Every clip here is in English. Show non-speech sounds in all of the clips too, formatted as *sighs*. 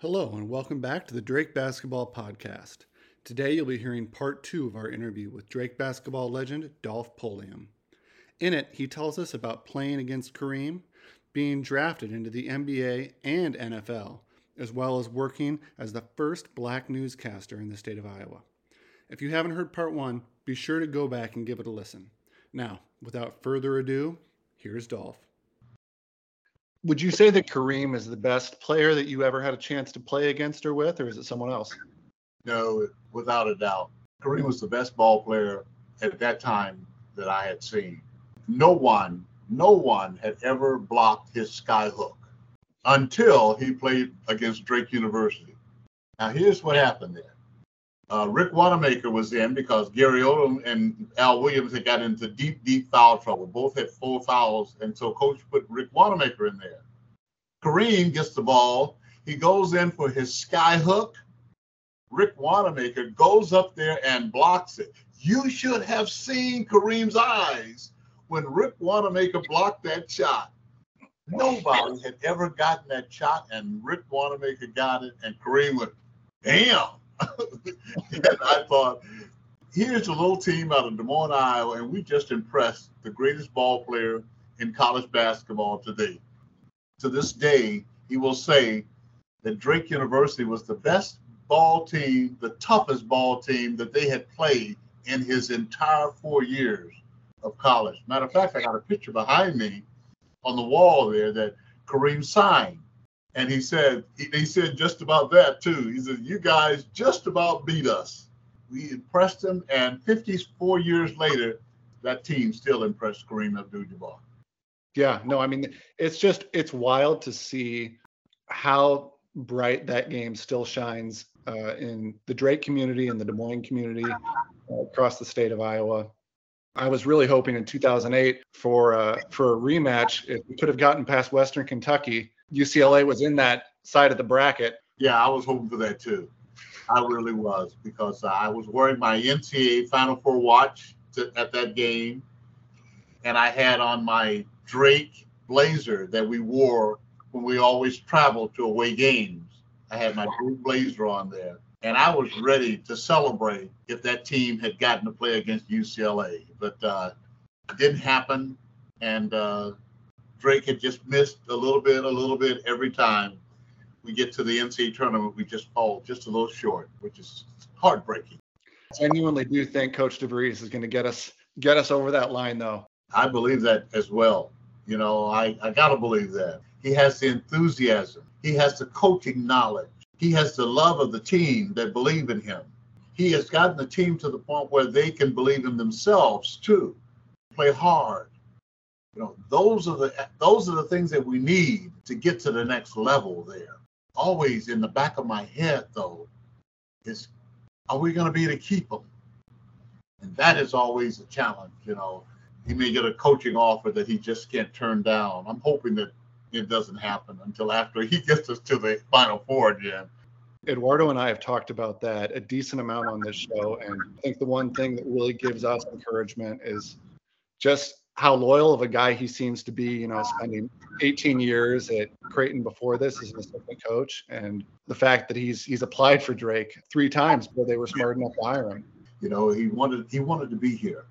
Hello, and welcome back to the Drake Basketball Podcast. Today, you'll be hearing part two of our interview with Drake basketball legend Dolph Pulliam. In it, he tells us about playing against Kareem, being drafted into the NBA and NFL, as well as working as the first black newscaster in the state of Iowa. If you haven't heard part one, be sure to go back and give it a listen. Now, without further ado, here's Dolph. Would you say that Kareem is the best player that you ever had a chance to play against or with, or is it someone else? No, without a doubt. Kareem was the best ball player at that time that I had seen. No one, no one had ever blocked his sky hook until he played against Drake University. Now, here's what happened there. Uh, Rick Wanamaker was in because Gary Odom and Al Williams had got into deep, deep foul trouble. Both had four fouls, and so coach put Rick Wanamaker in there. Kareem gets the ball. He goes in for his sky hook. Rick Wanamaker goes up there and blocks it. You should have seen Kareem's eyes when Rick Wanamaker blocked that shot. Nobody had ever gotten that shot, and Rick Wanamaker got it, and Kareem went, damn. *laughs* and I thought, here's a little team out of Des Moines, Iowa, and we just impressed the greatest ball player in college basketball today. To this day, he will say that Drake University was the best ball team, the toughest ball team that they had played in his entire four years of college. Matter of fact, I got a picture behind me on the wall there that Kareem signed and he said he, said just about that too. He said, "You guys just about beat us. We impressed them, and 54 years later, that team still impressed Kareem Abdul-Jabbar." Yeah, no, I mean it's just it's wild to see how bright that game still shines uh, in the Drake community and the Des Moines community uh, across the state of Iowa. I was really hoping in 2008 for uh, for a rematch. If we could have gotten past Western Kentucky, UCLA was in that side of the bracket. Yeah, I was hoping for that too. I really was because I was wearing my NCAA Final Four watch to, at that game, and I had on my Drake blazer that we wore when we always traveled to away games. I had my blue blazer on there, and I was ready to celebrate if that team had gotten to play against UCLA, but uh, it didn't happen. And uh, Drake had just missed a little bit, a little bit every time we get to the NCAA tournament. We just fall just a little short, which is heartbreaking. I genuinely do think Coach DeVries is going to get us get us over that line, though. I believe that as well. You know, I, I got to believe that. He has the enthusiasm, he has the coaching knowledge, he has the love of the team that believe in him. He has gotten the team to the point where they can believe in themselves too. Play hard, you know, those are the those are the things that we need to get to the next level there. Always in the back of my head though, is are we going to be able to keep them? And that is always a challenge. You know, he may get a coaching offer that he just can't turn down. I'm hoping that it doesn't happen until after he *laughs* gets us to the final four again. Eduardo and I have talked about that a decent amount on this show. And I think the one thing that really gives us encouragement is just how loyal of a guy he seems to be, you know, spending 18 years at Creighton before this as an assistant coach, and the fact that he's he's applied for Drake three times before they were smart enough to hire him. You know, he wanted he wanted to be here,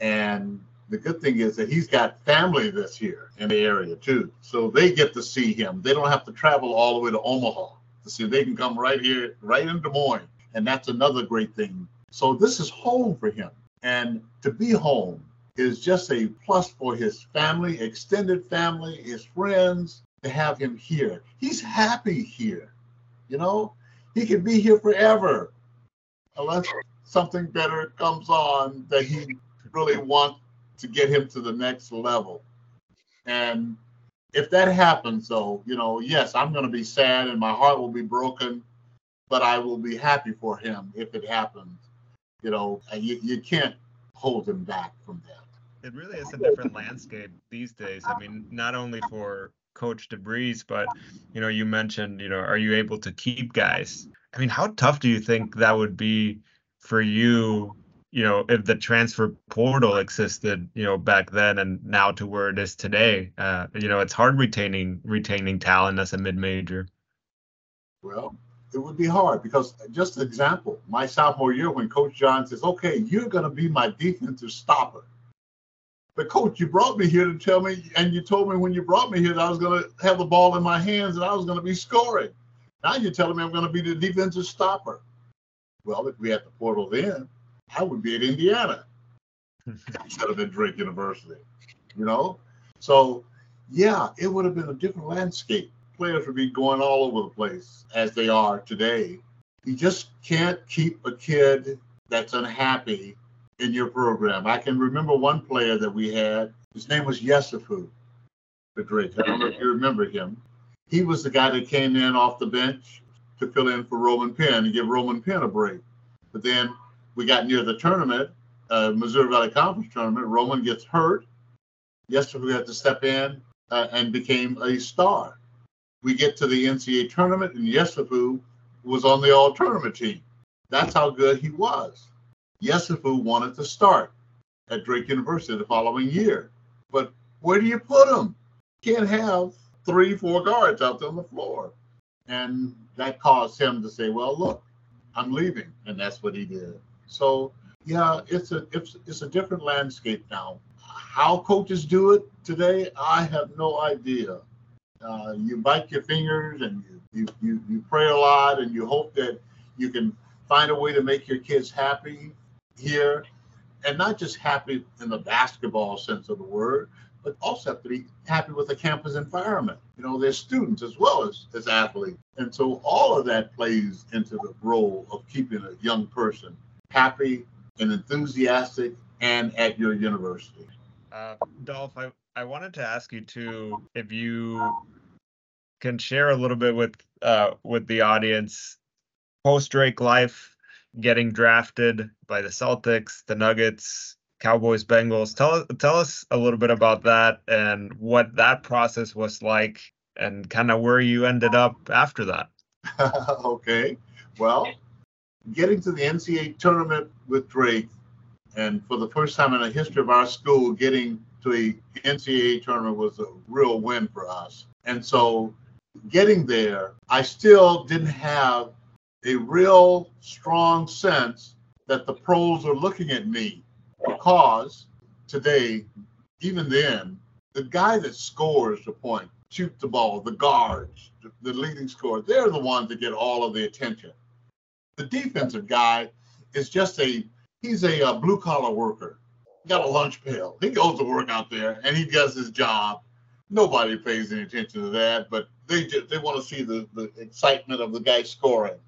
and the good thing is that he's got family that's here in the area too, so they get to see him. They don't have to travel all the way to Omaha to see. They can come right here, right in Des Moines, and that's another great thing. So this is home for him, and to be home is just a plus for his family, extended family, his friends to have him here. He's happy here. You know, he can be here forever unless something better comes on that he really wants to get him to the next level. And if that happens, though, you know, yes, I'm going to be sad and my heart will be broken, but I will be happy for him if it happens. You know, you, you can't hold him back from that it really is a different landscape these days. I mean, not only for Coach DeVries, but you know, you mentioned, you know, are you able to keep guys? I mean, how tough do you think that would be for you? You know, if the transfer portal existed, you know, back then and now to where it is today, uh, you know, it's hard retaining retaining talent as a mid major. Well, it would be hard because uh, just an example, my sophomore year when Coach John says, okay, you're going to be my defensive stopper. But coach, you brought me here to tell me, and you told me when you brought me here that I was going to have the ball in my hands and I was going to be scoring. Now you're telling me I'm going to be the defensive stopper. Well, if we had the portal then, I would be at Indiana *laughs* instead of at Drake University. You know, so yeah, it would have been a different landscape. Players would be going all over the place as they are today. You just can't keep a kid that's unhappy in your program. I can remember one player that we had. His name was Yesufu, Drake. I don't know if you remember him. He was the guy that came in off the bench to fill in for Roman Penn and give Roman Penn a break. But then we got near the tournament, uh, Missouri Valley Conference tournament. Roman gets hurt. Yesufu had to step in uh, and became a star. We get to the NCAA tournament, and Yesufu was on the all tournament team. That's how good he was. Yesufu wanted to start at Drake University the following year. But where do you put him? Can't have three, four guards out there on the floor. And that caused him to say, well, look, I'm leaving. And that's what he did. So, yeah, it's a it's, it's a different landscape now. How coaches do it today, I have no idea. Uh, you bite your fingers and you, you, you, you pray a lot and you hope that you can find a way to make your kids happy here and not just happy in the basketball sense of the word, but also have to be happy with the campus environment. You know, they're students as well as, as athletes. And so all of that plays into the role of keeping a young person happy and enthusiastic and at your university. Uh, Dolph, I, I wanted to ask you too if you can share a little bit with uh, with the audience post Drake life, getting drafted by the Celtics, the Nuggets, Cowboys, Bengals. Tell tell us a little bit about that and what that process was like, and kind of where you ended up after that. *laughs* okay, well, getting to the NCAA tournament with Drake, and for the first time in the history of our school, getting to a NCAA tournament was a real win for us. And so, getting there, I still didn't have a real strong sense that the pros are looking at me because today, even then, the guy that scores the point, shoot the ball, the guards, the leading scorer, they're the ones that get all of the attention. The defensive guy is just a he's a, uh, a blue collar worker. Got a lunch pail. He goes to work out there and he does his job. Nobody pays any attention to that, but they just they want to see the, the excitement of the guy scoring.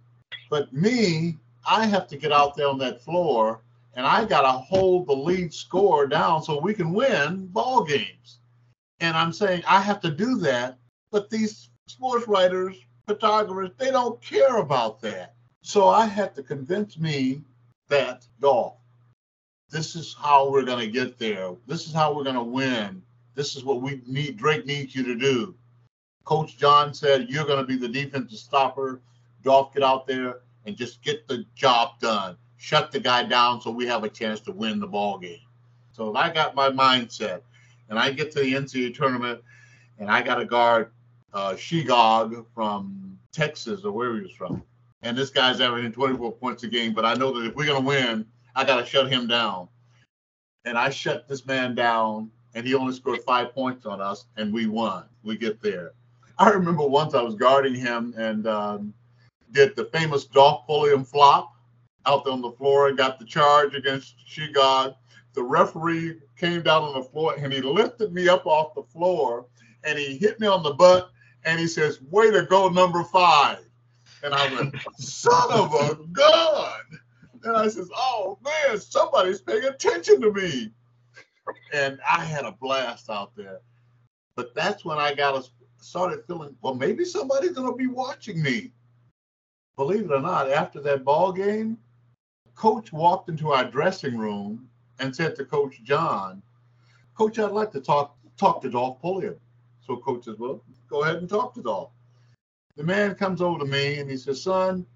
But me, I have to get out there on that floor and I got to hold the lead score down so we can win ball games. And I'm saying I have to do that, but these sports writers, photographers, they don't care about that. So I had to convince me that, Dolph, this is how we're going to get there. This is how we're going to win. This is what we need. Drake needs you to do. Coach John said, You're going to be the defensive stopper. Dolph, get out there and just get the job done. Shut the guy down so we have a chance to win the ball game. So I got my mindset, and I get to the NCAA tournament, and I got to guard uh, Shegog from Texas or where he was from. And this guy's averaging 24 points a game, but I know that if we're going to win, I got to shut him down. And I shut this man down, and he only scored five points on us, and we won. We get there. I remember once I was guarding him, and um, did the famous Dolph Pulliam flop out there on the floor and got the charge against Shegog. The referee came down on the floor and he lifted me up off the floor and he hit me on the butt and he says, Way to go, number five. And I went, Son of a gun. And I says, Oh man, somebody's paying attention to me. And I had a blast out there. But that's when I got a, started feeling, well, maybe somebody's gonna be watching me believe it or not, after that ball game, coach walked into our dressing room and said to Coach John, Coach, I'd like to talk talk to Dolph Pulliam. So coach says, Well, go ahead and talk to Dolph. The man comes over to me and he says, Son,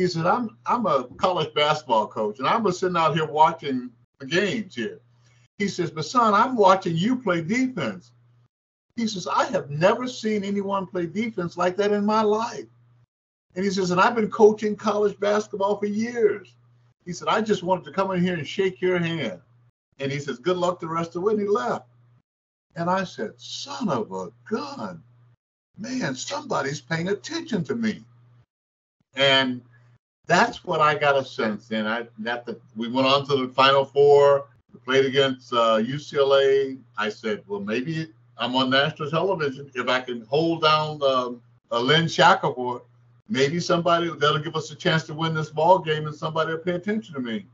he said, I'm I'm a college basketball coach and I'm sitting out here watching the games here. He says, But son, I'm watching you play defense. He says, I have never seen anyone play defense like that in my life. And he says, and I've been coaching college basketball for years. He said, I just wanted to come in here and shake your hand. And he says, good luck to the rest of the way. And he left. And I said, son of a gun, man, somebody's paying attention to me. And that's what I got a sense in. I that the, we went on to the Final Four, played against uh, UCLA. I said, well, maybe I'm on national television. If I can hold down um, uh, Lynn Shackelford, maybe somebody that'll give us a chance to win this ball game, and somebody will pay attention to me.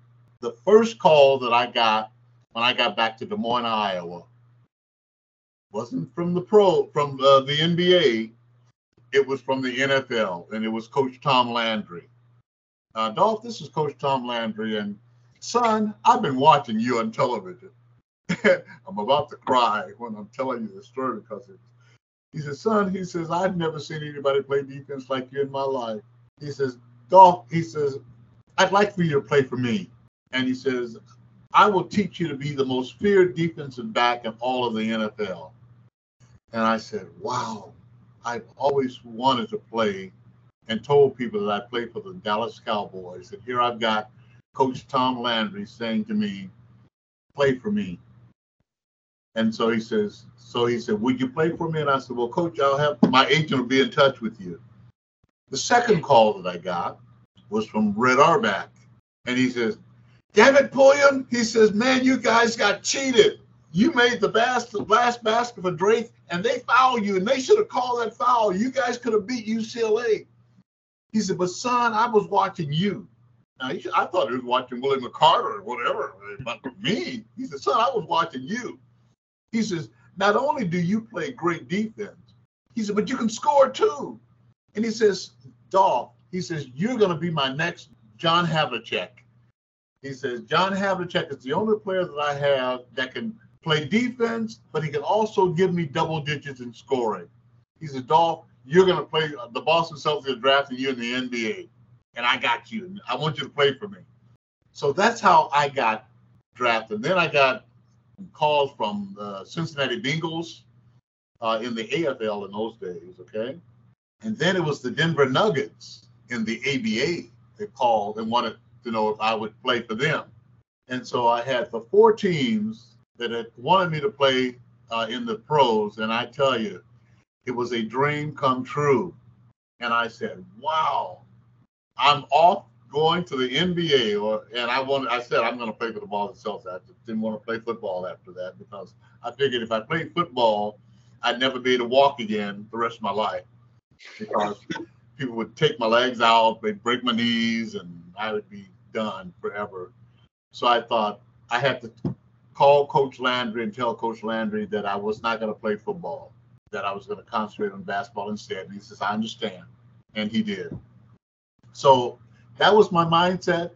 The first call that I got when I got back to Des Moines, Iowa, wasn't from the pro from uh, the NBA. It was from the NFL, and it was Coach Tom Landry uh, Dolph, this is Coach Tom Landry, and son, I've been watching you on television. *laughs* I'm about to cry when I'm telling you this story because it's, he says, son, he says, I've never seen anybody play defense like you in my life. He says, Dolph, he says, I'd like for you to play for me. And he says, I will teach you to be the most feared defensive back in all of the NFL. And I said, wow, I've always wanted to play and told people that I played for the Dallas Cowboys. And here I've got Coach Tom Landry saying to me, play for me. And so he says, so he said, would you play for me? And I said, well, coach, I'll have my agent will be in touch with you. The second call that I got was from Red Auerbach. And he says, damn it, Pulliam. He says, man, you guys got cheated. You made the bas- last basket for Drake and they fouled you and they should have called that foul. You guys could have beat UCLA. He said, but son, I was watching you. Now, he, I thought he was watching Willie McCarter or whatever. But me, he said, son, I was watching you. He says, not only do you play great defense, he said, but you can score too. And he says, Dolph, he says, you're going to be my next John Havlicek. He says, John Havlicek is the only player that I have that can play defense, but he can also give me double digits in scoring. He says, Dolph, you're going to play the Boston Celtics are drafting you in the NBA, and I got you. I want you to play for me. So that's how I got drafted. Then I got calls from the Cincinnati Bengals uh, in the AFL in those days. Okay, and then it was the Denver Nuggets in the ABA. They called and wanted to know if I would play for them. And so I had the four teams that had wanted me to play uh, in the pros, and I tell you, it was a dream come true. And I said, wow, I'm off going to the NBA or and I wanted I said I'm gonna play for the Boston Celtics. I didn't want to play football after that because I figured if I played football, I'd never be able to walk again the rest of my life. Because *laughs* people would take my legs out, they'd break my knees, and I would be done forever. So I thought I had to call Coach Landry and tell Coach Landry that I was not going to play football that I was going to concentrate on basketball instead. And he says, I understand. And he did. So that was my mindset.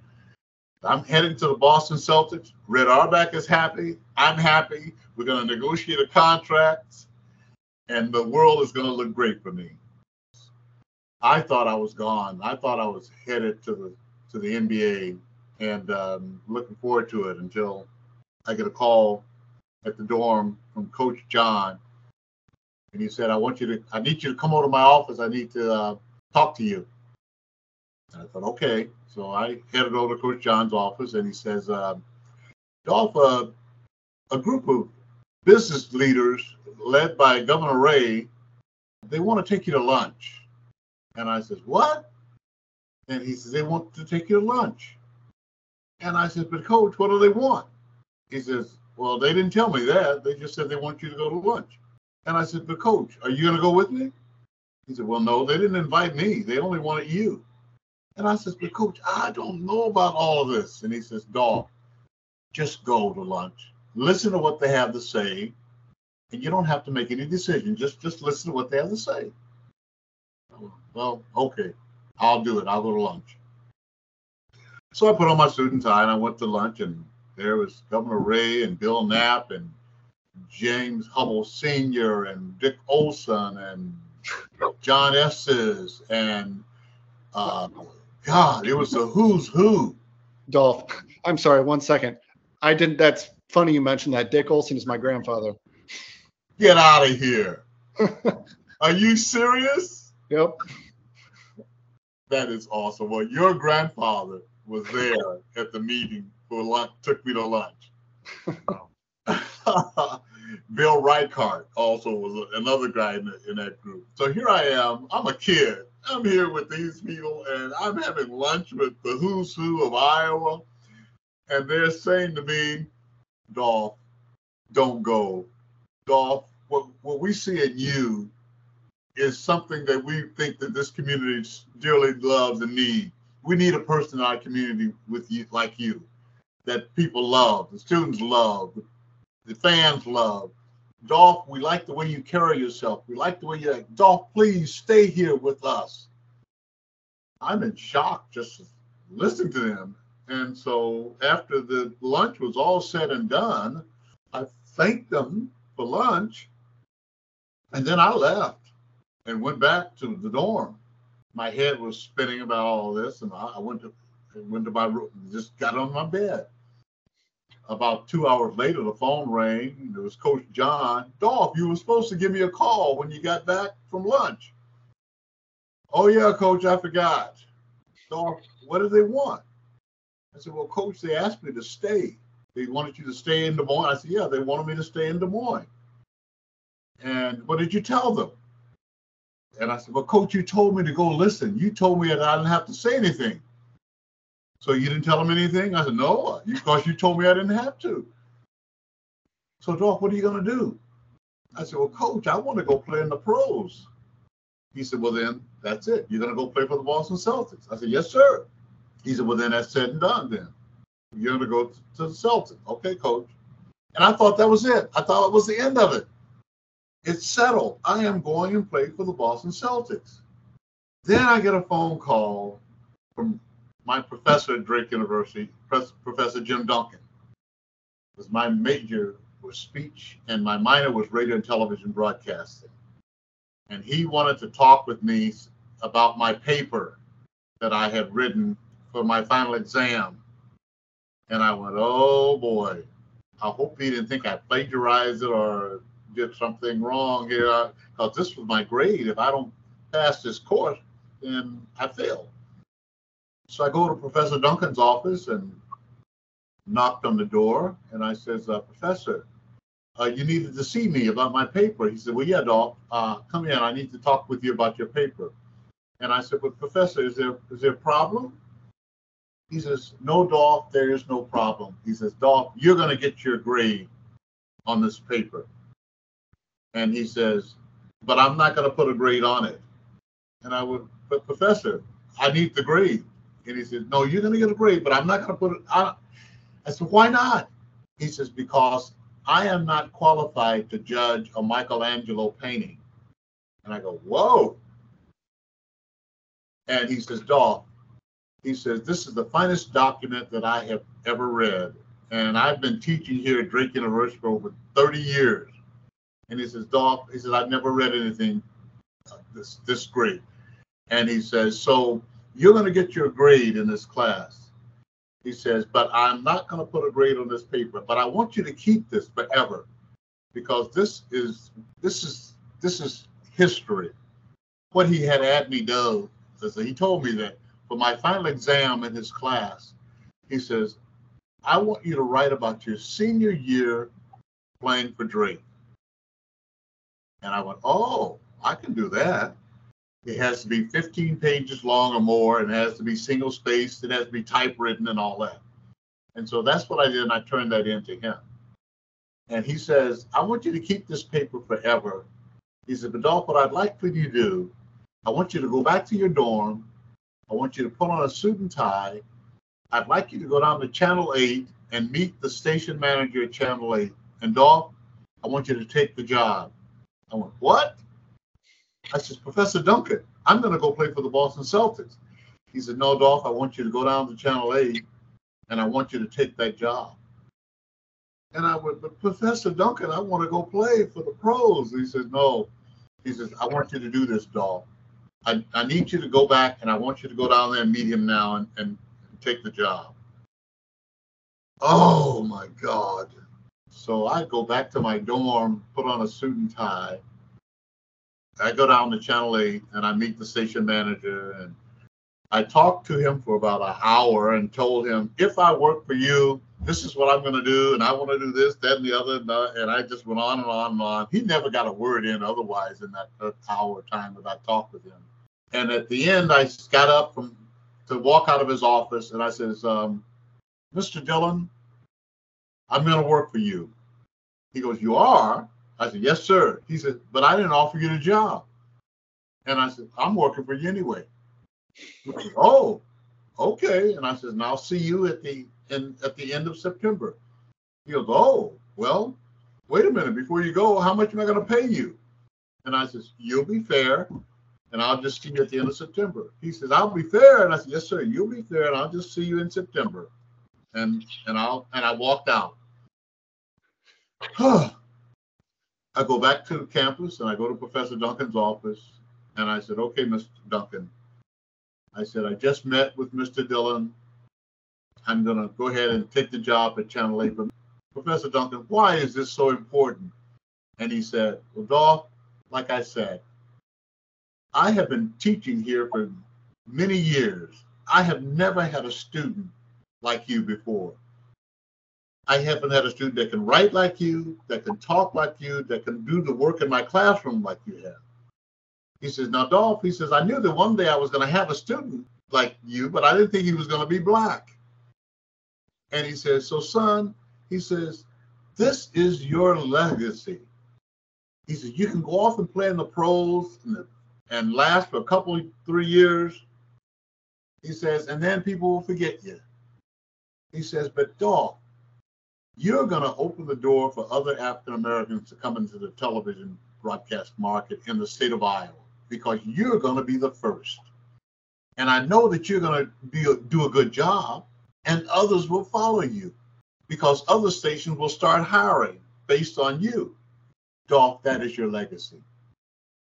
I'm heading to the Boston Celtics. Red Auerbach is happy. I'm happy. We're going to negotiate a contract, and the world is going to look great for me. I thought I was gone. I thought I was headed to the to the NBA, and um, looking forward to it until I get a call at the dorm from Coach John and he said, "I want you to, I need you to come over to my office. I need to uh, talk to you." And I thought, okay. So I headed over to Coach John's office, and he says, uh, "Dolph, uh, a group of business leaders led by Governor Ray, they want to take you to lunch." And I says, "What?" And he says, "They want to take you to lunch." And I says, "But Coach, what do they want?" He says, "Well, they didn't tell me that. They just said they want you to go to lunch." And I said, but coach, are you going to go with me? He said, well, no, they didn't invite me. They only wanted you. And I said, but coach, I don't know about all of this. And he says, dog, just go to lunch. Listen to what they have to say. And you don't have to make any decision. Just just listen to what they have to say. Well, okay, I'll do it. I'll go to lunch. So I put on my suit and tie and I went to lunch and there was Governor Ray and Bill Knapp and James Hubbell Sr. and Dick Olson and John Estes and uh, God, it was a who's who. Dolph, I'm sorry, one second. I didn't. That's funny you mentioned that. Dick Olson is my grandfather. Get out of here. *laughs* Are you serious? Yep. That is awesome. Well, your grandfather was there at the meeting for lunch, took me to lunch. *laughs* *laughs* Bill Reichardt also was another guy in, the, in that group. So here I am. I'm a kid. I'm here with these people, and I'm having lunch with the who's who of Iowa. And they're saying to me, Dolph, don't go. Dolph, what, what we see in you is something that we think that this community dearly loves and needs. We need a person in our community with you like you that people love, the students love, the fans love. Dolph, we like the way you carry yourself. We like the way you act. Dolph, please stay here with us. I'm in shock just listening to them. And so after the lunch was all said and done, I thanked them for lunch. And then I left and went back to the dorm. My head was spinning about all this, and I, went to went to my room, just got on my bed. About two hours later, the phone rang. It was Coach John. Dolph, you were supposed to give me a call when you got back from lunch. Oh yeah, Coach, I forgot. Dolph, what do they want? I said, Well, Coach, they asked me to stay. They wanted you to stay in Des Moines. I said, Yeah, they wanted me to stay in Des Moines. And what did you tell them? And I said, Well, coach, you told me to go listen. You told me that I didn't have to say anything. So you didn't tell him anything? I said, No, because you told me I didn't have to. So, Dolph, what are you going to do? I said, Well, coach, I want to go play in the pros. He said, Well, then that's it. You're going to go play for the Boston Celtics. I said, Yes, sir. He said, Well, then that's said and done then. You're going to go to the Celtics. Okay, coach. And I thought that was it. I thought it was the end of it. It's settled. I am going and play for the Boston Celtics. Then I get a phone call from my professor at Drake University, Professor Jim Duncan. Because my major was speech and my minor was radio and television broadcasting. And he wanted to talk with me about my paper that I had written for my final exam. And I went, oh boy, I hope he didn't think I plagiarized it or did something wrong here because this was my grade. If I don't pass this course, then I fail. So I go to Professor Duncan's office and knocked on the door, and I says, uh, Professor, uh, you needed to see me about my paper. He said, Well, yeah, Doc, uh, come in. I need to talk with you about your paper. And I said, But Professor, is there is there a problem? He says, No, Doc, there is no problem. He says, Doc, you're going to get your grade on this paper. And he says, but I'm not going to put a grade on it. And I would, but professor, I need the grade. And he says, no, you're going to get a grade, but I'm not going to put it on. I said, why not? He says, because I am not qualified to judge a Michelangelo painting. And I go, whoa. And he says, Dolph, he says, this is the finest document that I have ever read. And I've been teaching here at Drake University for over 30 years and he says, Dolph, he says, I've never read anything this this great. And he says, so you're going to get your grade in this class. He says, but I'm not going to put a grade on this paper, but I want you to keep this forever because this is this is this is history. What he had had me do is he told me that for my final exam in his class, he says, I want you to write about your senior year playing for Drake. And I went, oh, I can do that. It has to be 15 pages long or more, and it has to be single spaced, it has to be typewritten and all that. And so that's what I did, and I turned that in to him. And he says, I want you to keep this paper forever. He said, Dolph, what I'd like for you to do, I want you to go back to your dorm. I want you to put on a suit and tie. I'd like you to go down to Channel 8 and meet the station manager at Channel 8. And Dolph, I want you to take the job. I went, what? I said, Professor Duncan, I'm going to go play for the Boston Celtics. He said, no, Dolph, I want you to go down to Channel 8 and I want you to take that job. And I went, but Professor Duncan, I want to go play for the pros. He says, no. He says, I want you to do this, Dolph. I, I need you to go back and I want you to go down there and meet him now and, and take the job. Oh my God. So I go back to my dorm, put on a suit and tie. I go down to Channel 8 and I meet the station manager and I talked to him for about an hour and told him, if I work for you, this is what I'm going to do, and I want to do this, that, and the other, and I just went on and on and on. He never got a word in otherwise in that hour time that I talked with him. And at the end, I got up from to walk out of his office, and I says, um, "Mr. Dillon, I'm going to work for you." He goes, "You are?" I said, "Yes, sir." He said, "But I didn't offer you the job." And I said, "I'm working for you anyway." Said, oh, okay. And I said, "And I'll see you at the in, at the end of September." He goes, "Oh, well, wait a minute. Before you go, how much am I going to pay you?" And I says, "You'll be fair." and I'll just see you at the end of September. He says, I'll be fair. And I said, Yes, sir, you'll be fair, and I'll just see you in September. And and I'll and I walked out. *sighs* I go back to campus and I go to Professor Duncan's office and I said, Okay, Mr. Duncan. I said, I just met with Mr. Dillon. I'm gonna go ahead and take the job at Channel 8. But Professor Duncan, why is this so important? And he said, Well, Dolph, like I said, I have been teaching here for many years. I have never had a student like you before. I haven't had a student that can write like you, that can talk like you, that can do the work in my classroom like you have. He says, Now, Dolph, he says, I knew that one day I was going to have a student like you, but I didn't think he was going to be black. And he says, So, son, he says, this is your legacy. He says, You can go off and play in the pros and the and last for a couple, three years. He says, and then people will forget you. He says, but Dolph, you're going to open the door for other African Americans to come into the television broadcast market in the state of Iowa because you're going to be the first. And I know that you're going to do a good job, and others will follow you because other stations will start hiring based on you. Dolph, that is your legacy.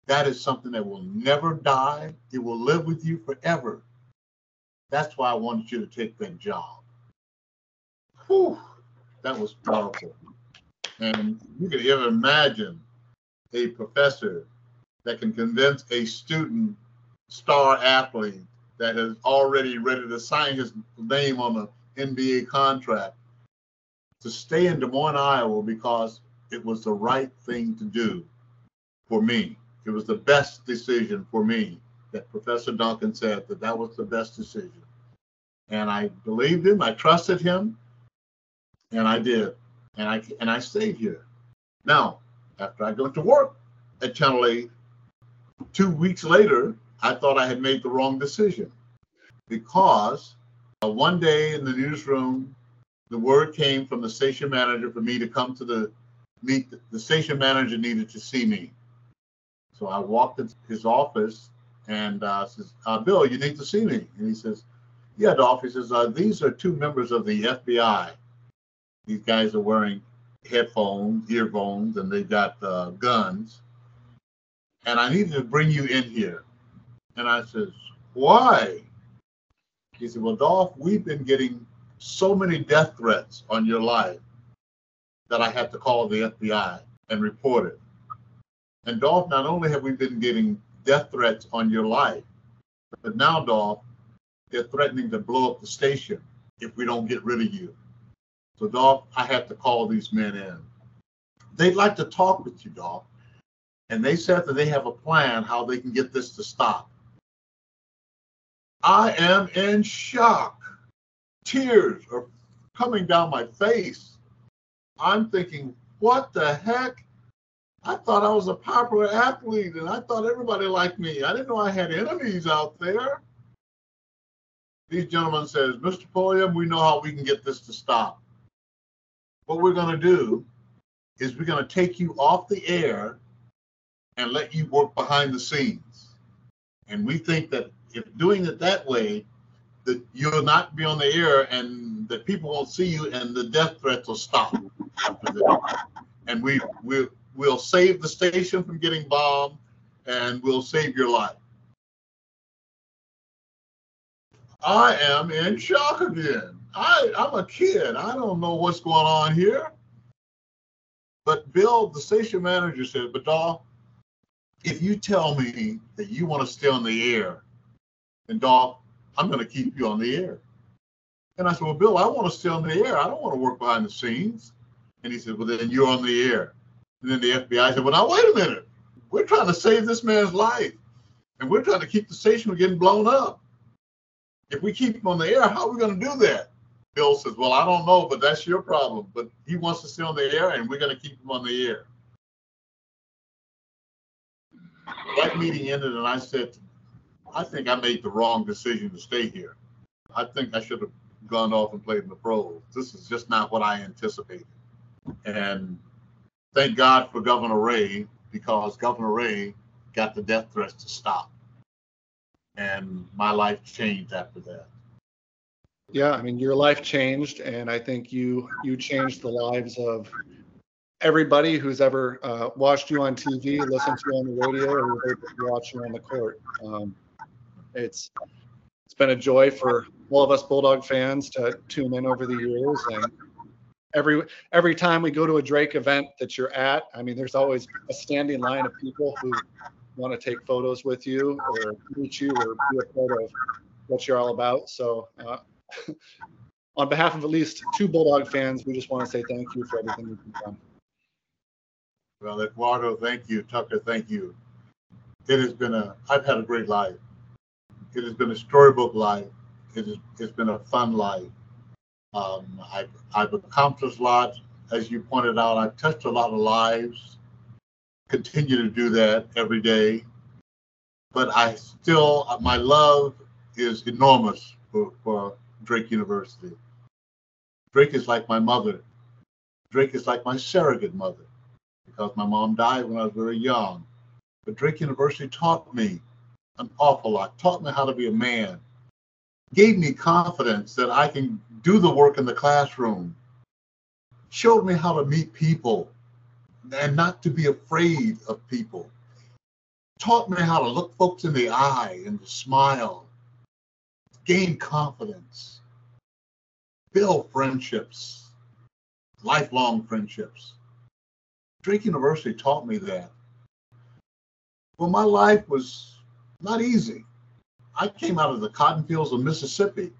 That is something that will never die. It will live with you forever. That's why I wanted you to take that job. Whew, that was powerful. And you can even imagine a professor that can convince a student star athlete that is already ready to sign his name on an NBA contract to stay in Des Moines, Iowa because it was the right thing to do for me it was the best decision for me that Professor Duncan said that that was the best decision. And I believed him, I trusted him, and I did. And I and I stayed here. Now, after I went to work at Channel 8, two weeks later, I thought I had made the wrong decision because uh, one day in the newsroom, the word came from the station manager for me to come to the meet. The station manager needed to see me. So I walked into his office and uh, says, uh, Bill, you need to see me. And he says, Yeah, Dolph. He says, uh, These are two members of the FBI. These guys are wearing headphones, earphones, and they got uh, guns. And I needed to bring you in here. And I says, Why? He said, Well, Dolph, we've been getting so many death threats on your life that I had to call the FBI and report it. And Dolph, not only have we been getting death threats on your life, but now, Dolph, they're threatening to blow up the station if we don't get rid of you. So, Dolph, I have to call these men in. They'd like to talk with you, Dolph. And they said that they have a plan how they can get this to stop. I am in shock. Tears are coming down my face. I'm thinking, what the heck? I thought I was a popular athlete and I thought everybody liked me. I didn't know I had enemies out there. These gentlemen says, Mr. Pulliam, we know how we can get this to stop. What we're going to do is we're going to take you off the air and let you work behind the scenes. And we think that if doing it that way, that you'll not be on the air and that people won't see you and the death threats will stop. And we we We'll save the station from getting bombed and we'll save your life. I am in shock again. I, I'm a kid. I don't know what's going on here. But Bill, the station manager said, but Dolph, if you tell me that you want to stay on the air, and Dolph, I'm going to keep you on the air. And I said, Well, Bill, I want to stay on the air. I don't want to work behind the scenes. And he said, Well, then you're on the air. And then the FBI said, Well, now wait a minute. We're trying to save this man's life. And we're trying to keep the station from getting blown up. If we keep him on the air, how are we going to do that? Bill says, Well, I don't know, but that's your problem. But he wants to stay on the air, and we're going to keep him on the air. That meeting ended, and I said, I think I made the wrong decision to stay here. I think I should have gone off and played in the pros. This is just not what I anticipated. And thank God for Governor Ray, because Governor Ray got the death threats to stop. And my life changed after that. Yeah, I mean, your life changed, and I think you you changed the lives of everybody who's ever uh, watched you on TV, listened to you on the radio, or watched you on the court. Um, it's it's been a joy for all of us Bulldog fans to tune in over the years, and every every time we go to a Drake event that you're at, I mean, there's always a standing line of people who want to take photos with you or meet you or be a part of what you're all about. So. Uh, *laughs* on behalf of at least two Bulldog fans, we just want to say thank you for everything you've done. Well, Eduardo, thank you. Tucker, thank you. It has been a, I've had a great life. It has been a storybook life. It has, it's been a fun life. Um, I've, I've accomplished a lot. As you pointed out, I've touched a lot of lives, continue to do that every day. But I still, my love is enormous for, for Drake University. Drake is like my mother. Drake is like my surrogate mother because my mom died when I was very young. But Drake University taught me an awful lot, taught me how to be a man, gave me confidence that I can do the work in the classroom, showed me how to meet people and not to be afraid of people, taught me how to look folks in the eye and to smile, gain confidence, build friendships, lifelong friendships. Drake University taught me that. Well, my life was not easy. I came out of the cotton fields of Mississippi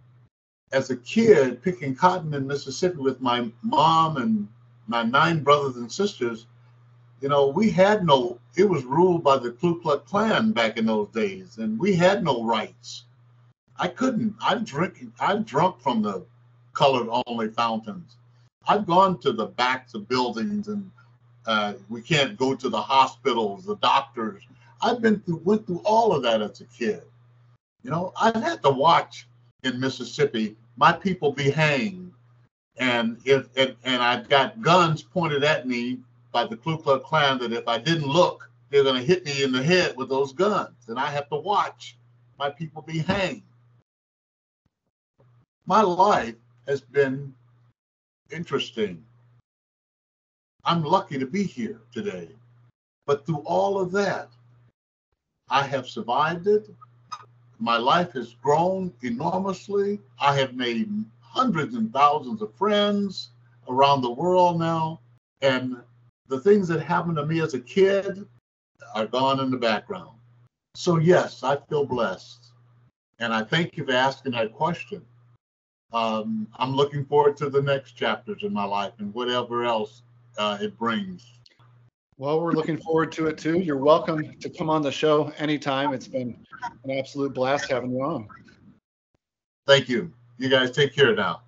as a kid picking cotton in Mississippi with my mom and my nine brothers and sisters. You know, we had no, it was ruled by the Ku Klux Klan back in those days, and we had no rights. I couldn't, I'm drinking, I'm drunk from the colored only fountains. I've gone to the backs of buildings and uh, we can't go to the hospitals, the doctors. I've been through, went through all of that as a kid. You know, I've had to watch in Mississippi my people be hanged, and if and, and I've got guns pointed at me by the Ku Klux Klan that if I didn't look, they're going to hit me in the head with those guns, and I have to watch my people be hanged. My life has been interesting I'm lucky to be here today. But through all of that, I have survived it. My life has grown enormously. I have made hundreds and thousands of friends around the world now. And the things that happened to me as a kid are gone in the background. So, yes, I feel blessed. And I thank you for asking that question. Um, I'm looking forward to the next chapters in my life and whatever else uh, it brings. Well, we're looking forward to it too. You're welcome to come on the show anytime. It's been an absolute blast having you on. Thank you. You guys take care now.